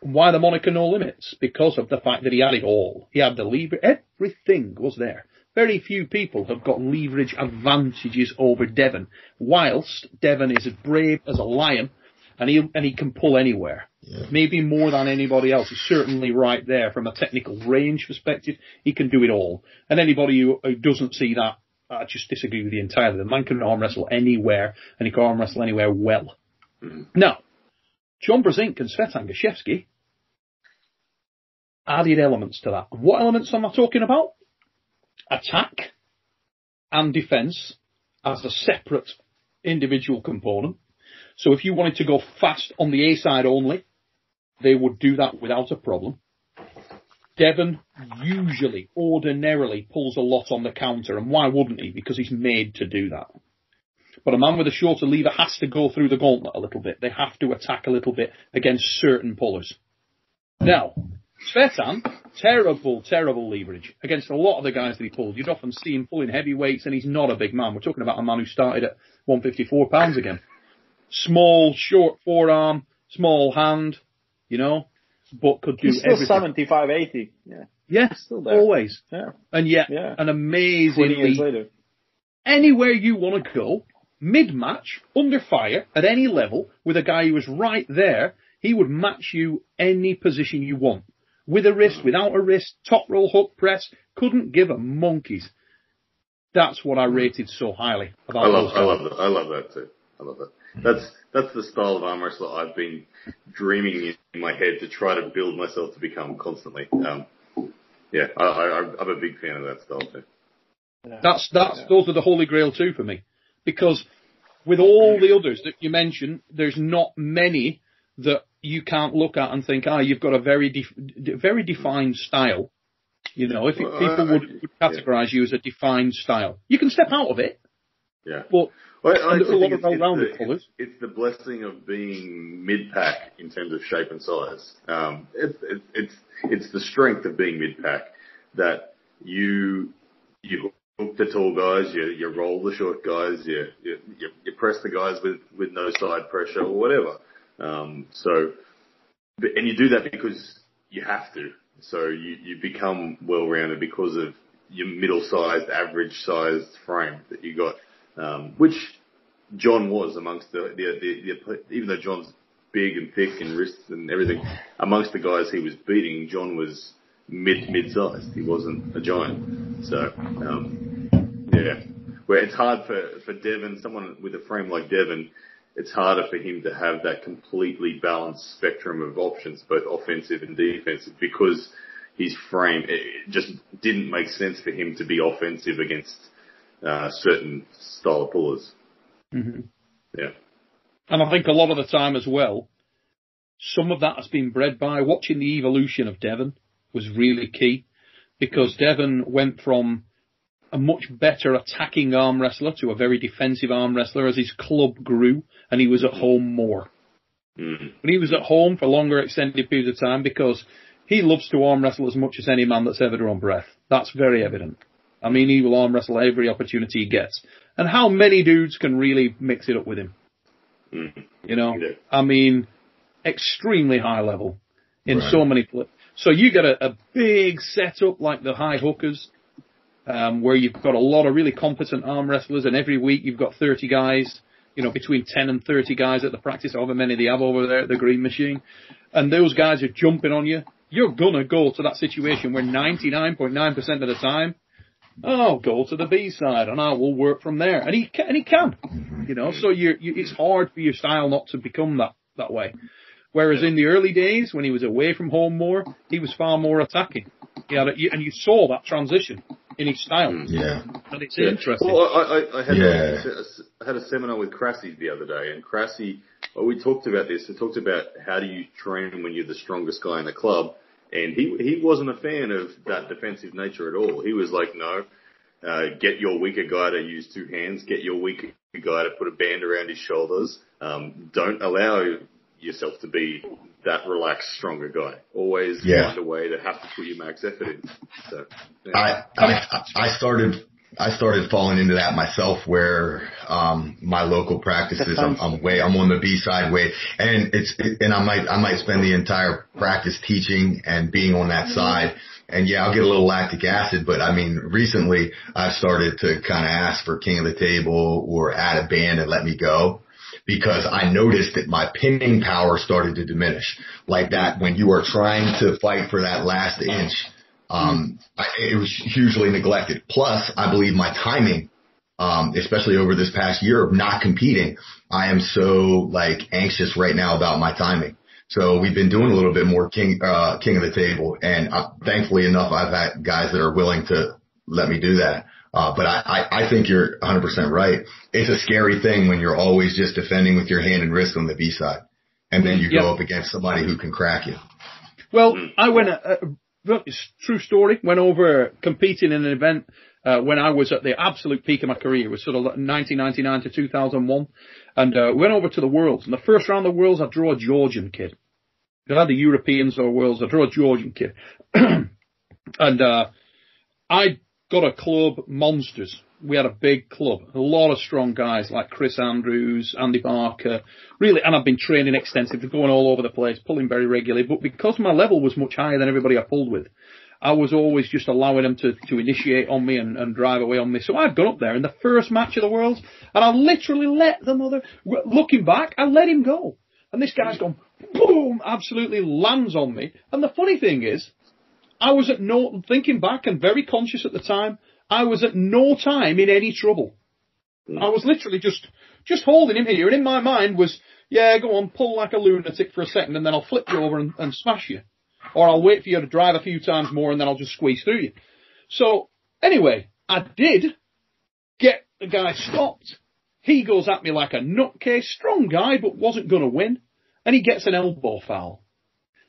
why the moniker No Limits? Because of the fact that he had it all. He had the lever, everything was there. Very few people have got leverage advantages over Devon, whilst Devon is as brave as a lion and he and he can pull anywhere. Yeah. Maybe more than anybody else. He's certainly right there from a technical range perspective. He can do it all. And anybody who, who doesn't see that, I just disagree with you entirely. The man can arm wrestle anywhere and he can arm wrestle anywhere well. Mm. Now, John Brzenk and Svetan Gashevsky added elements to that. And what elements am I talking about? Attack and defense as a separate individual component. So if you wanted to go fast on the A side only, they would do that without a problem. Devon usually, ordinarily, pulls a lot on the counter, and why wouldn't he? Because he's made to do that. But a man with a shorter lever has to go through the gauntlet a little bit. They have to attack a little bit against certain pullers. Now, Svetan, terrible, terrible leverage against a lot of the guys that he pulled. You'd often see him pulling heavy weights, and he's not a big man. We're talking about a man who started at 154 pounds again. Small, short forearm, small hand, you know, but could do He's still everything. 75, 80. Yeah. Yeah, still there. always. Yeah. And yet, Yeah. an 20 amazingly years later. anywhere you want to go, mid-match, under fire, at any level, with a guy who was right there, he would match you any position you want. With a wrist, without a wrist, top roll hook press, couldn't give a monkey's. That's what I rated so highly about I love, those I love that. I love that too. I love that. That's that's the style of arm wrestler I've been dreaming in my head to try to build myself to become constantly. Um, yeah, I, I, I'm a big fan of that style too. That's that's those are the holy grail too for me, because with all the others that you mentioned, there's not many that you can't look at and think, ah, you've got a very de- very defined style. You know, if it, Well, people I- would, would categorize you as a defined style, you can step out of it, Yeah. but Well, I there's a lot of well-rounded the, colours. it's, it's the blessing of being mid-pack in terms of shape and size. Um, it's, it's, it's, it's the strength of being mid-pack that you, you hook the tall guys, you, you roll the short guys, you, you, you, press the guys with, with no side pressure or whatever. Um, so, but- and you do that because you have to. So you, you become well-rounded because of your middle-sized, average-sized frame that you got um, which John was amongst the, the, the, the, even though John's big and thick and wrists and everything, amongst the guys he was beating, John was mid, mid-sized. He wasn't a giant. So, um, yeah. Where it's hard for, for Devon, someone with a frame like Devon, it's harder for him to have that completely balanced spectrum of options, both offensive and defensive, because his frame, it just didn't make sense for him to be offensive against uh, certain style of pullers. Mhm. Yeah. and I think a lot of the time as well, some of that has been bred by watching the evolution of Devon was really key because Devon went from a much better attacking arm wrestler to a very defensive arm wrestler as his club grew and he was at home more. Mm. But he was at home for longer extended periods of time because he loves to arm wrestle as much as any man that's ever drawn breath. That's very evident. I mean, he will arm wrestle every opportunity he gets. And how many dudes can really mix it up with him? Mm. You know, Yeah. I mean, extremely high level in Right. so many. So you get a, a big setup like the high hookers, um, where you've got a lot of really competent arm wrestlers, and every week you've got 30 guys, you know, between 10 and 30 guys at the practice, however many they have over there at the green machine, and those guys are jumping on you. You're gonna go to that situation where 99.9% of the time, oh, go to the B side, and I will work from there, and he can, and he can, you know. So you, it's hard for your style not to become that that way. Whereas in the early days, when he was away from home more, he was far more attacking. He had a, and you saw that transition in his style, Yeah. and it's Yeah. interesting. Well, I, I, I had Yeah. a, I had a seminar with Crassy the other day, and Crassy, well, we talked about this. We talked about how do you train when you're the strongest guy in the club, and he he wasn't a fan of that defensive nature at all. He was like, no, uh, get your weaker guy to use two hands, get your weaker guy to put a band around his shoulders. Um, don't allow yourself to be that relaxed, stronger guy. Always Yeah. find a way to have to put your max effort in. So, yeah. I, I I started I started falling into that myself where um my local practices I'm, I'm way I'm on the B side way and it's and I might I might spend the entire practice teaching and being on that side and yeah I'll get a little lactic acid but I mean recently I've started to kind of ask for king of the table or add a band and let me go because I noticed that my pinning power started to diminish like that when you are trying to fight for that last inch um, I, it was hugely neglected. Plus, I believe my timing, um, especially over this past year of not competing, I am so like anxious right now about my timing. So we've been doing a little bit more king, uh, king of the table and uh, thankfully enough, I've had guys that are willing to let me do that. Uh, but I, I, I think you're 100% right. It's a scary thing when you're always just defending with your hand and wrist on the B side. and then you Yep. go up against somebody who can crack you. Well, I went. Uh, uh, it's a true story. Went over competing in an event uh, when I was at the absolute peak of my career. It was sort of 1999 to 2001, and uh, went over to the Worlds. And the first round of the Worlds, I drew a Georgian kid. I had the Europeans or Worlds. I drew a Georgian kid, and uh, I got a club monsters. We had a big club, a lot of strong guys like Chris Andrews, Andy Barker, really, and I've been training extensively, going all over the place, pulling very regularly. But because my level was much higher than everybody I pulled with, I was always just allowing them to, to initiate on me and, and drive away on me. So I'd gone up there in the first match of the world, and I literally let the mother. Looking back, I let him go, and this guy's gone boom, absolutely lands on me. And the funny thing is, I was at no thinking back and very conscious at the time. I was at no time in any trouble. Hmm. I was literally just just holding him here, and in my mind was, yeah, go on, pull like a lunatic for a second, and then I'll flip you over and, and smash you, or I'll wait for you to drive a few times more, and then I'll just squeeze through you. So anyway, I did get the guy stopped. He goes at me like a nutcase, strong guy, but wasn't going to win, and he gets an elbow foul.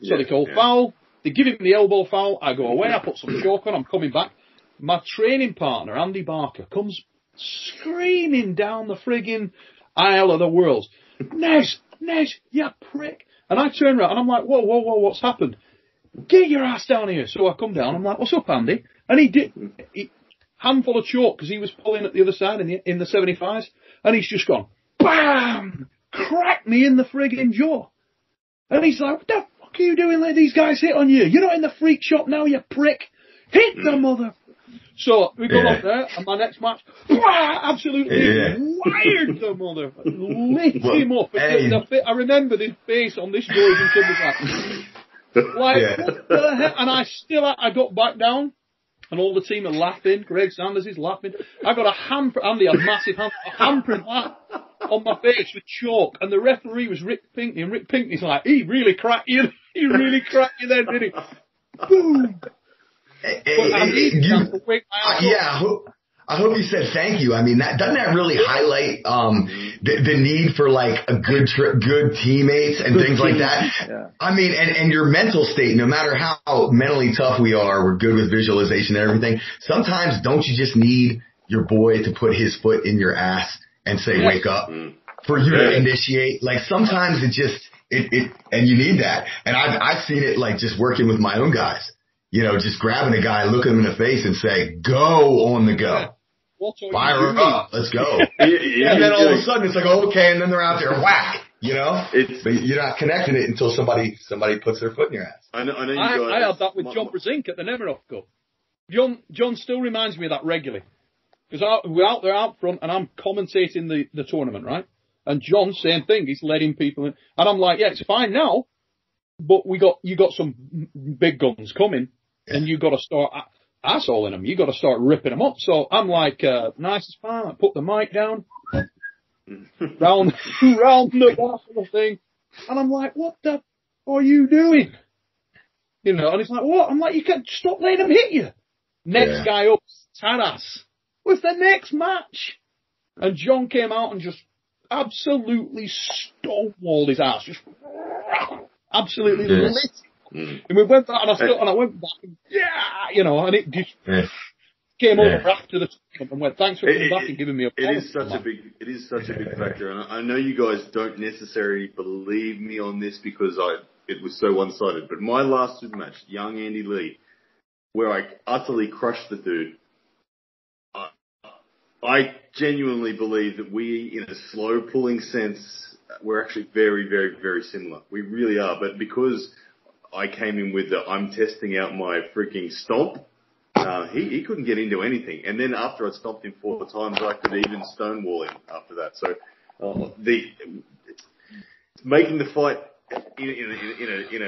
So Yeah, they call yeah. foul. They give him the elbow foul. I go away. I put some chalk on. I'm coming back. My training partner, Andy Barker, comes screaming down the frigging aisle of the world. Nez, Nez, you prick. And I turn around and I'm like, whoa, whoa, whoa, what's happened? Get your ass down here. So I come down. I'm like, what's up, Andy? And he did, he, handful of chalk because he was pulling at the other side in the, in the 75s. And he's just gone, BAM! Cracked me in the frigging jaw. And he's like, what the fuck are you doing letting these guys hit on you? You're not in the freak shop now, you prick. Hit the mm. mother. So we got Yeah. up there, and my next match, absolutely Yeah. wired the mother, lit Well, him up. hey. The I remember this face on this Georgian kid was like, like Yeah. what the heck? And I still, I got back down, and all the team are laughing. Greg Sanders is laughing. I got a handprint, Andy, a massive hand, a on my face with chalk, and the referee was Rick Pinkney, and Rick Pinkney's like, he really cracked you, he really cracked you then, didn't he? Boom! Eh, eh, hey, I hey, eh, you- to wake my ass up. yeah, I hope, you said thank you. I mean, that doesn't that really highlight um, the, the need for like a good tri- good teammates and Good things like that. Yeah. I mean, and and your mental state, no matter how mentally tough we are, we're good with visualization and everything. Sometimes don't you just need your boy to put his foot in your ass and say. "Wake up," for you to initiate? Like sometimes it just it it and you need that. And I've I've seen it like just working with my own guys. You know, just grabbing a guy, looking him in the face, and say, "Go on the go." What are you Fire doing? up. Let's go. Yeah, yeah, and then all of a sudden it's like, oh, okay, and then they're out there, whack, you know? It's- but you're not connecting it until somebody, somebody puts their foot in your ass. I know, I know you I, guys. I had that with my- John Brzenk at the Nemiroff Cup. John John still reminds me of that regularly because we're out there out front and I'm commentating the, the tournament, right? And John, same thing. He's letting people in, and I'm like, yeah, it's fine now, but we got you got some big guns coming, and you got to start a- assholing them. You got to start ripping them up. So I'm like, uh, nice as fine. I put the mic down, round round the back thing, and I'm like, what the are you doing? You know, and he's like, what? I'm like, you can't stop letting him hit you. Next Yeah. guy up, Taras, was the next match. And John came out and just absolutely stonewalled his ass. Just absolutely Yeah. lit. Mm. And we went back and I still, and I went back and yeah, you know, and it just Yeah. came Yeah. over after the tournament and went, thanks for coming it- back and giving me a It is such a big, it is such a big factor, and I I know you guys don't necessarily believe me on this because I it was so one sided. But my last super match, young Andy Lee, where I utterly crushed the dude, I, I genuinely believe that we, in a slow pulling sense, we're actually very, very, very similar. We really are. But because I came in with the I'm testing out my freaking stomp. Uh, he, he couldn't get into anything. And then after I stomped him four times, I could even stonewall him after that. So, uh, the, making the fight in, in, a, in a, in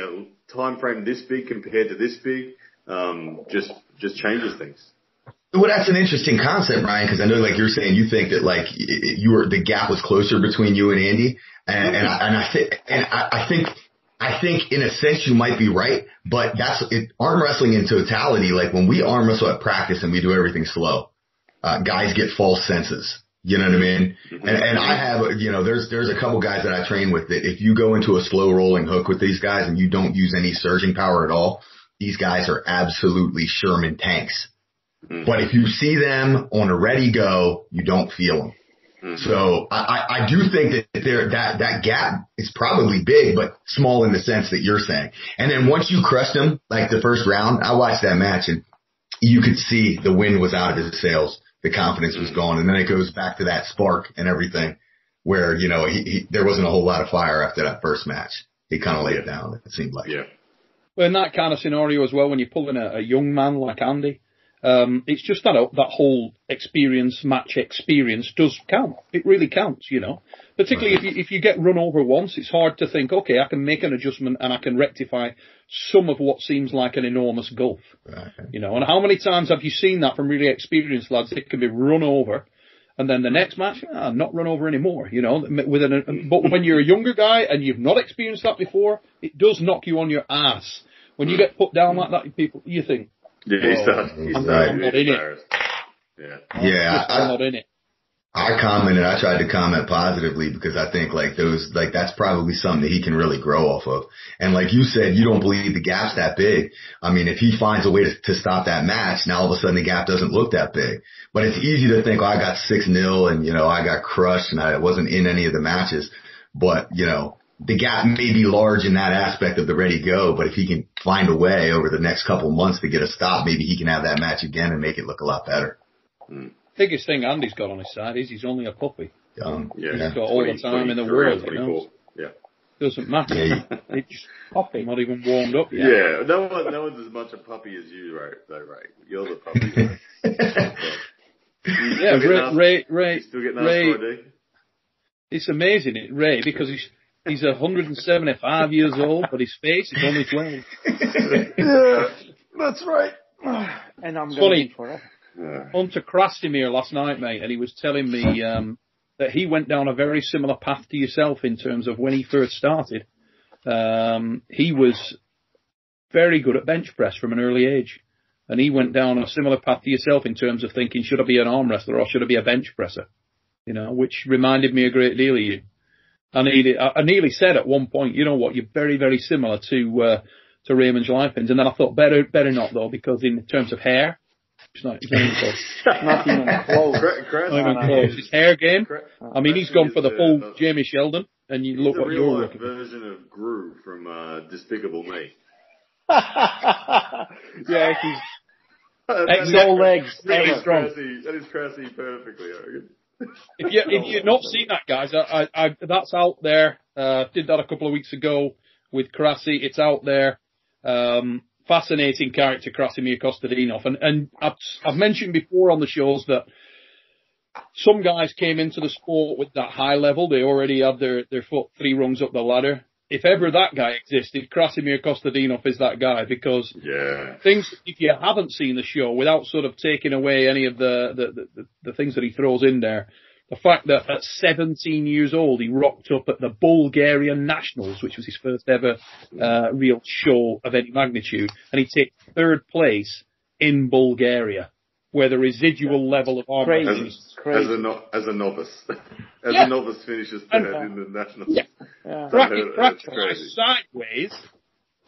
a time frame this big compared to this big, um, just, just changes things. Well, that's an interesting concept, Ryan, because I know, like you're saying, you think that like you were the gap was closer between you and Andy, and, and I and I think and I, I think I think in a sense you might be right, but that's it, arm wrestling in totality. Like when we arm wrestle at practice and we do everything slow, uh, guys get false senses You know what I mean? And, and I have, you know, there's, there's a couple guys that I train with that if you go into a slow rolling hook with these guys and you don't use any surging power at all, these guys are absolutely Sherman tanks. Mm-hmm. But if you see them on a ready go, you don't feel them. Mm-hmm. So I, I do think that there, that, that gap is probably big, but small in the sense that you're saying. And then once you crushed him, like the first round, I watched that match and you could see the wind was out of his sails the confidence was gone. And then it goes back to that spark and everything where, you know, he, he there wasn't a whole lot of fire after that first match. He kind of laid it down. It seemed like. Yeah. Well, in that kind of scenario as well, when you're pulling a, a young man like Andy, um, it's just that that whole experience, match experience does count. It really counts, you know. Particularly if you, if you get run over once, it's hard to think, okay, I can make an adjustment and I can rectify some of what seems like an enormous gulf. Right. You know, and how many times have you seen that from really experienced lads? It can be run over and then the next match, ah, not run over anymore, you know, with an, but when you're a younger guy and you've not experienced that before, it does knock you on your ass. When you get put down like that, people, you think, yeah, he's oh, not, he's I'm, not, not in it. Yeah. Yeah. I'm not in it. I commented, I tried to comment positively because I think like those, like that's probably something that he can really grow off of. And like you said, you don't believe the gap's that big. I mean, if he finds a way to, to stop that match, now all of a sudden the gap doesn't look that big. But it's easy to think, oh, I got six nil and you know, I got crushed and I wasn't in any of the matches. But you know, the gap may be large in that aspect of the ready go, but if he can find a way over the next couple of months to get a stop, maybe he can have that match again and make it look a lot better. Mm biggest thing Andy's got on his side is he's only a puppy. Young. Yeah. He's got all the time in the world. You know? Yeah. Doesn't matter. Yeah. It's just puppy. Not even warmed up yet. Yeah. No one, no one's as much a puppy as you, right? Though, right? You're the puppy. yeah, Ray, Ray, Ray, still getting Ray, It's amazing, Ray, because he's he's 175 years old, but his face is only 12. yeah, that's right. And I'm going for it. Yeah. Hunter Krasimir last night, mate, and he was telling me um, that he went down a very similar path to yourself in terms of when he first started. Um, he was very good at bench press from an early age. And he went down a similar path to yourself in terms of thinking, should I be an arm wrestler or should I be a bench presser? You know, which reminded me a great deal of you. I nearly, I nearly said at one point, you know what, you're very, very similar to, uh, to Raimonds Liepins. And then I thought, better, better not though, because in terms of hair, it's not, it's not even close. not even close. not even close. His hair game. I mean, he's gone for the full uh, Jamie Sheldon, and you look what you're looking. version of Gru from uh, Despicable Me. yeah, he's no legs. That is Krause. That is Krause perfectly. If you if you've not seen that, guys, I, I, I that's out there. Uh, did that a couple of weeks ago with Krause. It's out there. Um, fascinating character, Krasimir Kostadinov. And, and I've, I've mentioned before on the shows that some guys came into the sport with that high level. They already had their, their foot three rungs up the ladder. If ever that guy existed, Krasimir Kostadinov is that guy because yeah. things, if you haven't seen the show without sort of taking away any of the, the, the, the things that he throws in there, the fact that at 17 years old he rocked up at the Bulgarian Nationals, which was his first ever uh, real show of any magnitude, and he took third place in Bulgaria, where the residual level of arm as, as, a no, as a novice, as yeah. a novice finishes third uh, in the Nationals. Yeah, yeah. Crack, sideways.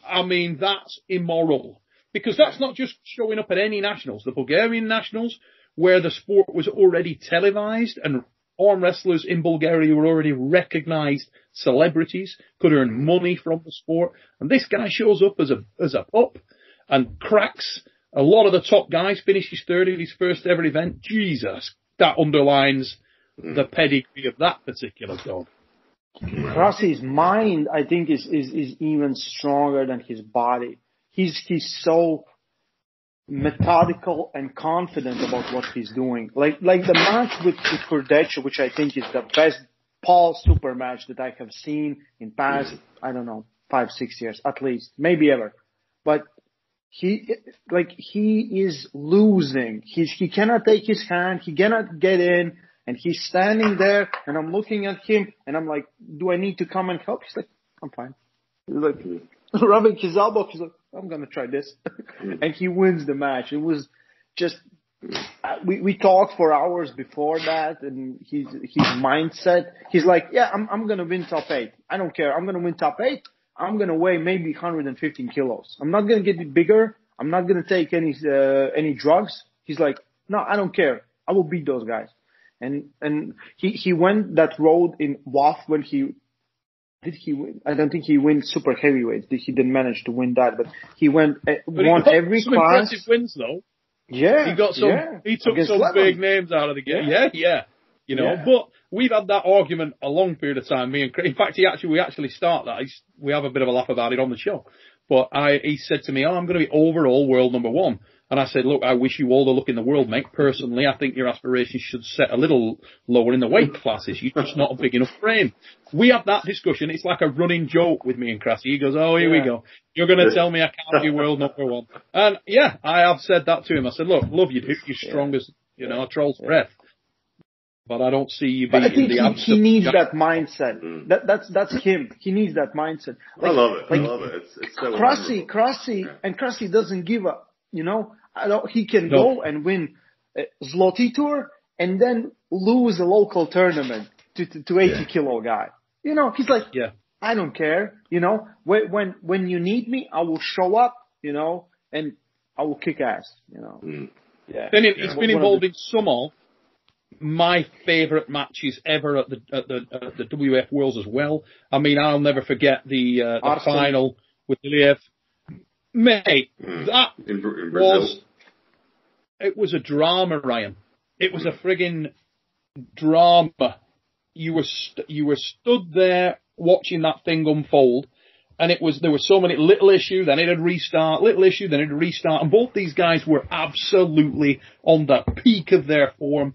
I mean, that's immoral because that's not just showing up at any nationals. The Bulgarian nationals, where the sport was already televised and arm wrestlers in Bulgaria were already recognized celebrities, could earn money from the sport, and this guy shows up as a as a pup and cracks. A lot of the top guys finishes third in his first ever event. Jesus, that underlines hmm. the pedigree of that particular dog. Krause's mind, I think, is, is is even stronger than his body. He's he's so methodical and confident about what he's doing. Like like the match with, with Kurdetch, which I think is the best Paul super match that I have seen in past, hmm. I don't know, five, six years at least, maybe ever. But he, like, he is losing. He's, he cannot take his hand. He cannot get in and he's standing there and I'm looking at him and I'm like, do I need to come and help? He's like, I'm fine. He's like, rubbing his elbow. He's like, I'm gonna try this, mm. and he wins the match. It was just we we talked for hours before that, and his his mindset. He's like, yeah, I'm I'm gonna win top eight. I don't care. I'm gonna win top eight. I'm gonna weigh maybe 115 kilos. I'm not gonna get bigger. I'm not gonna take any uh, any drugs. He's like, no, I don't care. I will beat those guys. And and he he went that road in WAF when he did he win? I don't think he win super heavyweights. Did he didn't manage to win that, but he went uh, But won he got every some class. impressive wins though. Yeah, He got some. Yeah. He took some Levin. big names out of the game. Yeah, yeah. You know, Yeah. but we've had that argument a long period of time. Me and Chris, in fact, he actually we actually start that. He's, we have a bit of a laugh about it on the show. But I, he said to me, "Oh, I'm going to be overall world number one." And I said, "Look, I wish you all the luck in the world, mate. Personally, I think your aspirations should set a little lower in the weight classes. You're just not a big enough frame." We have that discussion. It's like a running joke with me and Krassy. He goes, "Oh, here we go. You're going to tell me I can't be world number one." And yeah, I have said that to him. I said, "Look, love you, dude. You're strong as you know a troll's breath." But I don't see you But being I think the he, absolute he needs that mindset. Mm. That that's that's him. He needs that mindset. I love it. Like, I love it. It's, it's so Krusty, wonderful. Krusty, Yeah. and Crossy doesn't give up. You know, I don't, he can No. go and win a Zloty Tur and then lose a local tournament to to, to 80 Yeah. kilo guy. You know, he's like, Yeah. I don't care. You know, when when when you need me, I will show up. You know, and I will kick ass. You know, Mm. yeah. Then it, Yeah. it's One been of involved the- in some of my favourite matches ever at the at the at the WF Worlds as well. I mean, I'll never forget the uh, the final with Iliev. Mate, Mm. that In, in was it was a drama, Ryan. It was a friggin' drama. You were st- you were stood there watching that thing unfold, and it was there were so many little issue, then it'd restart, little issue, then it'd restart, and both these guys were absolutely on the peak of their form.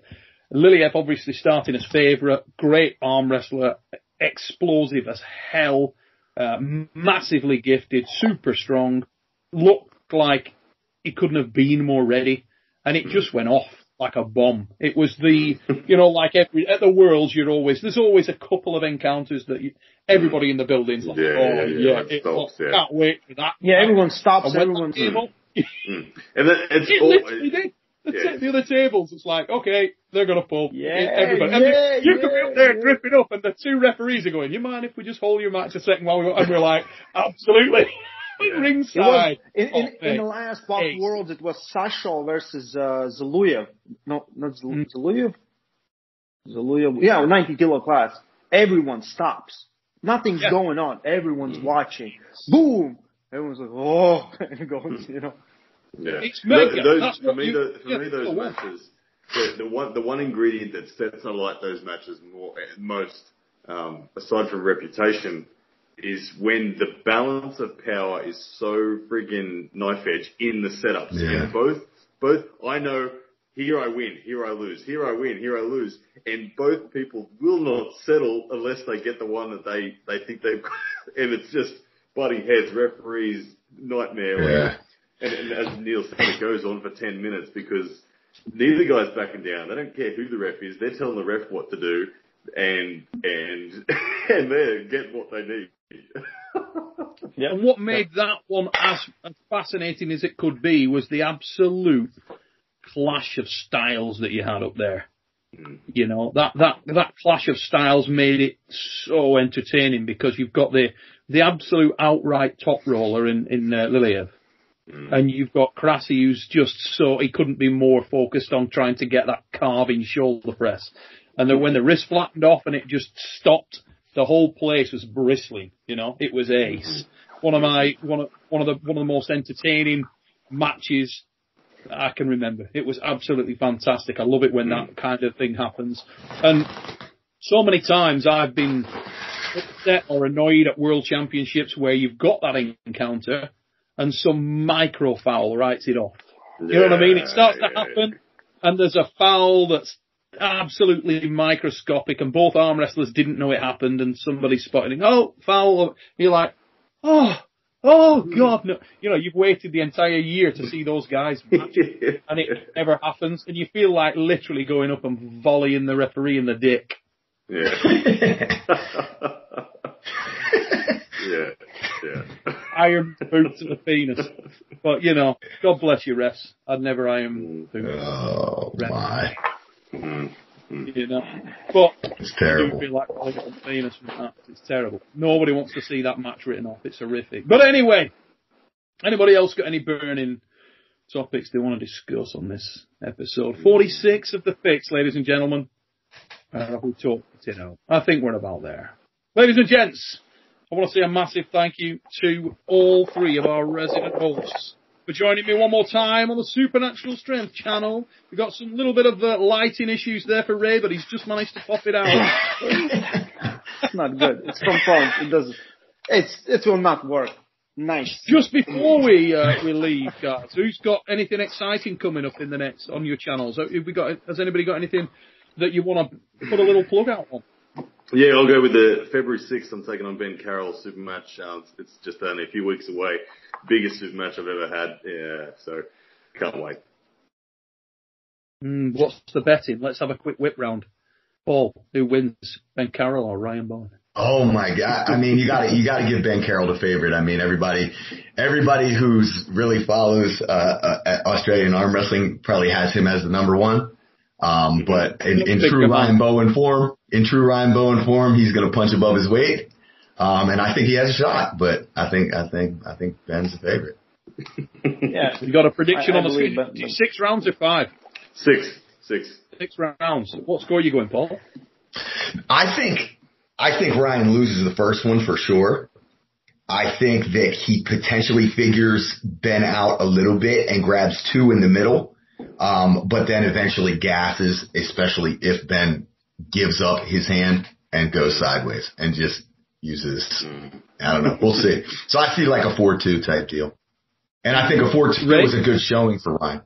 Liliev obviously starting as favourite, great arm wrestler, explosive as hell, uh, massively gifted, super strong, looked like he couldn't have been more ready, and it just went off like a bomb. It was the, you know, like every at the Worlds, you're always there's always a couple of encounters that you, everybody in the building's like, Yeah, oh yeah, yeah, yeah, it, it stops, yeah. can't wait for that. Yeah, everyone stops. And when Everyone's that Mm. And then it's it all, literally did. The, Yeah. ta- the other tables, it's like, okay, they're gonna pull. Yeah, everybody. And yeah, you could be up there yeah. dripping up, and the two referees are going, "You mind if we just hold your match a second while we go?" And we're like, "Absolutely." Yeah. It was Ringside. in, in, Oh, in the last Pop Ace. Worlds. It was Sasho versus uh, Zaluyev. No, not Zal- Mm. Zaluyev. Zaluyev. Yeah, 90 kilo class. Everyone stops. Nothing's Yeah. going on. Everyone's watching. Boom. Everyone's like, oh, and it goes, you know. Yeah. It's mega. Those, That's for me, you- tho- for yeah, me, those matches, the, the one, the one ingredient that sets alight those matches more, most, um, aside from reputation, is when the balance of power is so friggin' knife edge in the setups. Yeah. And both, both, I know, here I win, here I lose, here I win, here I lose, and both people will not settle unless they get the one that they, they think they've got, and it's just butting heads, referees, nightmare. Yeah. And, and as Neil said, it goes on for 10 minutes because neither guy's backing down. They don't care who the ref is. They're telling the ref what to do and, and, and they're getting what they need. yeah. And what made that one as, as fascinating as it could be was the absolute clash of styles that you had up there. You know, that, that, that clash of styles made it so entertaining because you've got the, the absolute outright top roller in, in uh, Liliev. Mm. And you've got Krassi who's just so, he couldn't be more focused on trying to get that carving shoulder press. And then when the wrist flattened off and it just stopped, the whole place was bristling, you know, it was ace. Mm-hmm. One of my, one of, one of the, one of the most entertaining matches I can remember. It was absolutely fantastic. I love it when that mm. kind of thing happens. And so many times I've been upset or annoyed at world championships where you've got that encounter and some micro foul writes it off. You know what I mean? It starts to happen and there's a foul that's absolutely microscopic and both arm wrestlers didn't know it happened and somebody spotted it. Oh, foul. You're like, oh, oh God, no. You know, you've waited the entire year to see those guys match yeah. and it never happens and you feel like literally going up and volleying the referee in the dick. Yeah. yeah, yeah. Iron boot to the penis. But you know, God bless you, refs. I'd never iron boot. Oh my, Mm. You know, but it's I do terrible. like calling it penis from that. It's terrible. Nobody wants to see that match written off. It's horrific. But anyway, anybody else got any burning topics they want to discuss on this episode? 46 of the fix, ladies and gentlemen. Uh, we talked it out. I think we're about there. Ladies and gents, I want to say a massive thank you to all three of our resident hosts for joining me one more time on the Supernatural Strength channel. We've got some little bit of uh, lighting issues there for Ray, but he's just managed to pop it out. It's not good. It's phone. It doesn't. It's it will not work. Nice. Just before we uh, we leave, guys, who's got anything exciting coming up in the next on your channels? Have we got? Has anybody got anything that you want to put a little plug out on? Yeah, I'll go with the February 6th. I'm taking on Ben Carroll super match. Uh, it's- it's just only a few weeks away. Biggest super match I've ever had. Yeah, so can't wait. Mm, what's the betting? Let's have a quick whip round. Paul, who wins? Ben Carroll or Ryan Bowen? Oh my god! I mean, you got to you got to give Ben Carroll the favorite. I mean, everybody, everybody who's really follows uh, uh, Australian arm wrestling probably has him as the number one. Um, but in, in true. Ryan Bowen form, in true Ryan Bowen form, he's going to punch above his weight. Um, and I think he has a shot. But I think I think I think Ben's the favorite. Yeah. You got a prediction I- I on the screen? Ben- Ben. Six rounds or five? Six. Six. Six rounds. What score are you going, Paul? I think I think Ryan loses the first one for sure. I think that he potentially figures Ben out a little bit and grabs two in the middle, um, but then eventually gasses, especially if Ben gives up his hand and goes sideways and just uses. I don't know. We'll see. So I see like a four-two type deal, and I think a four-two Ray? was a good showing for Ryan.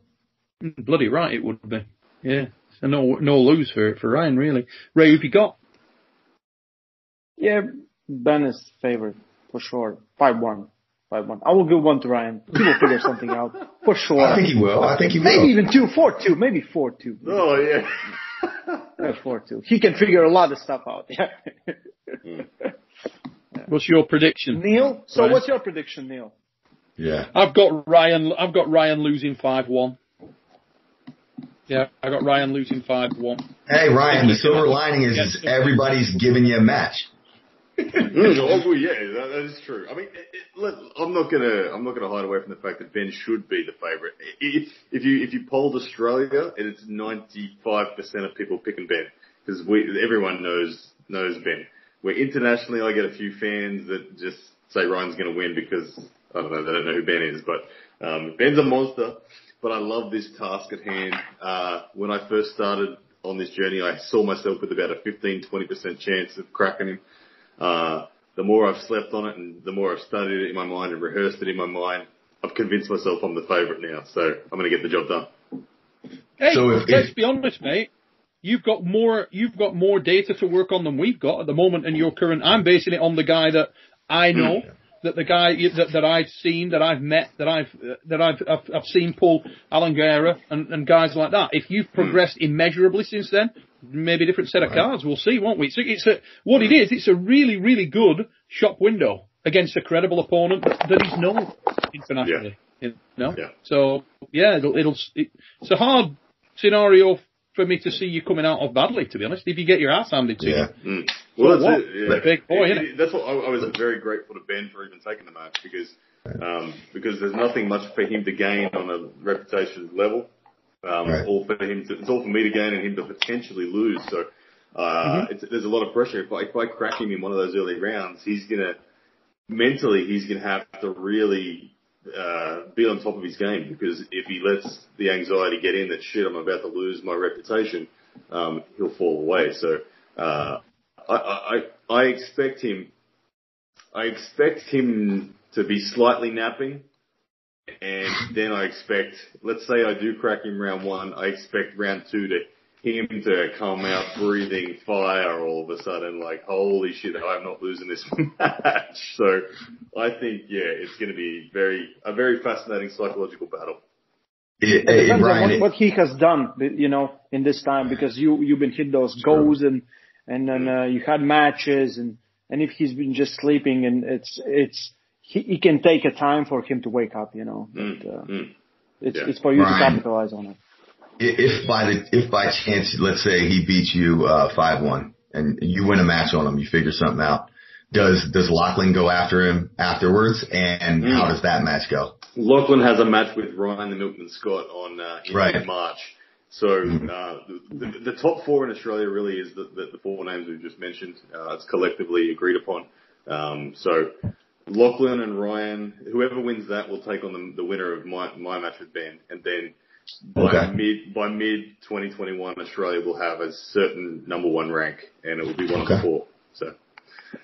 Bloody right, it would be. Yeah. So no, no lose for for Ryan really. Ray, who've you got? Yeah. Ben is favorite for sure. Five one. Five one. I will give one to Ryan. He will figure something out for sure. I think he will. I think he will. Maybe even two, four two, maybe four two. Oh yeah. Yeah, four two. He can figure a lot of stuff out. Yeah. What's your prediction? Neil. So Ryan? what's your prediction, Neil? Yeah. I've got Ryan. I've got Ryan losing five one. Yeah, I got Ryan losing five one. Hey Ryan, the silver lining is, is everybody's giving you a match. Oh, yeah, that, that is true. I mean, it, it, let, I'm not gonna, I'm not gonna hide away from the fact that Ben should be the favourite. If, if you, if you polled Australia, it's 95% of people picking Ben because we, everyone knows, knows Ben. Where internationally, I get a few fans that just say Ryan's gonna win because I don't know, they don't know who Ben is, but um, Ben's a monster. But I love this task at hand. Uh, when I first started on this journey, I saw myself with about a 15, 20% chance of cracking him. Uh, the more I've slept on it and the more I've studied it in my mind and rehearsed it in my mind, I've convinced myself I'm the favourite now. So I'm going to get the job done. Hey, So if- let's if- be honest, mate. You've got more. You've got more data to work on than we've got at the moment in your current. I'm basing it on the guy that I know, that the guy that, that I've seen, that I've met, that I've uh, that I've I've, I've seen Paul Alan Guerra and, and guys like that. If you've progressed immeasurably since then, maybe a different set of cards. We'll see, won't we? It's, a- it's a what it is. It's a really really good shop window against a credible opponent that, that he's known internationally. You know? Yeah. So yeah, it'll, it'll it, it's a hard scenario for me to see you coming out of badly. To be honest, if you get your ass handed to Yeah. you. Mm. Well, So that's what? it. Yeah. Big boy, It- it- That's what I, I was very grateful to Ben for even taking the match because um, because there's nothing much for him to gain on a reputation level. Um, Right. All for him to, it's all for me to gain and him to potentially lose. So uh, it's, there's a lot of pressure. If I, if I crack him in one of those early rounds, he's gonna mentally he's gonna have to really uh, be on top of his game because if he lets the anxiety get in that shit I'm about to lose my reputation, um, he'll fall away. So uh, I, I I expect him I expect him to be slightly napping. And then I expect, let's say I do crack him round one, I expect round two to him to come out breathing fire all of a sudden, like, holy shit, I'm not losing this match. So I think, yeah, it's going to be very, a very fascinating psychological battle. It, It it, depends Ryan, on it- what, what he has done, you know, in this time because you you've been hit those goals and and then uh, you had matches and and if he's been just sleeping, and it's it's he, he can take a time for him to wake up, you know. Mm, But, uh, mm. it's Yeah. it's for you Right. to capitalize on it. If by the if by chance, let's say he beats you uh five one and you win a match on him, you figure something out. Does does Lachlan go after him afterwards, and how does that match go? Lachlan has a match with Ryan the Milkman Scott on uh, in Right. March. So uh, the, the, the top four in Australia really is the, the, the four names we've just mentioned. Uh, it's collectively agreed upon. Um, so Lachlan and Ryan, whoever wins that will take on the, the winner of my, my match with Ben, and then by Okay. mid by mid 2021, Australia will have a certain number one rank, and it will be one of Okay. the four. So.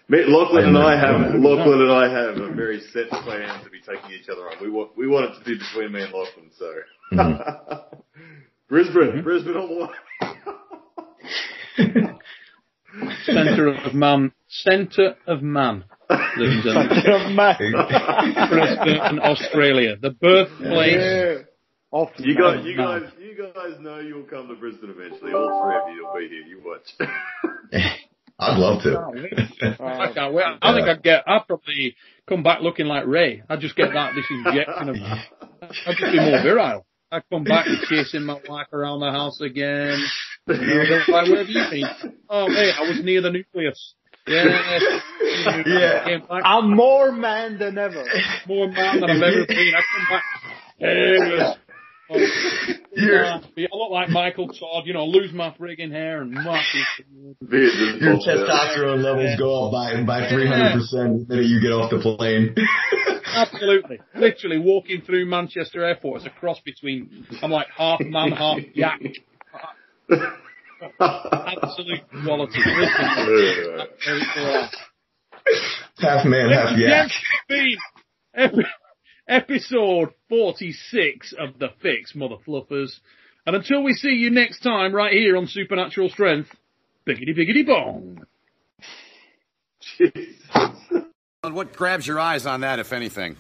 Me- Lachlan and I have Lachlan and I have a very set plan to be taking each other on. We want we want it to be between me and Lachlan. So Brisbane, Brisbane on the way. Centre of man. Centre of man. Ladies and gentlemen. Brisbane, Australia. The birthplace. Yeah. Of You guys, you guys, you guys know you'll come to Brisbane eventually. All three of you will be here. You watch. I'd love to. I can't wait. I think I'd get, I'd probably come back looking like Ray. I'd just get that, this injection of, I'd just be more virile. I'd come back chasing my wife around the house again. You know, like, where have you been? Oh, mate, I was near the nucleus. Yeah. Yeah. Came I'm more man than ever. more man than I've ever been. I come back. Hey, You're- yeah, I look like Michael Todd, you know, lose my frigging hair and massive. Your pops out. testosterone levels go up by by three hundred percent the minute you get off the plane. Absolutely. Literally walking through Manchester Airport. It's a cross between, I'm like half man, half yak. Absolute quality. Listen, very cool. half man, half yeah. Yes, episode 46 of The Fix, mother fluffers. And until we see you next time right here on Supernatural Strength, biggity biggity bong. Jesus. What grabs your eyes on that, if anything?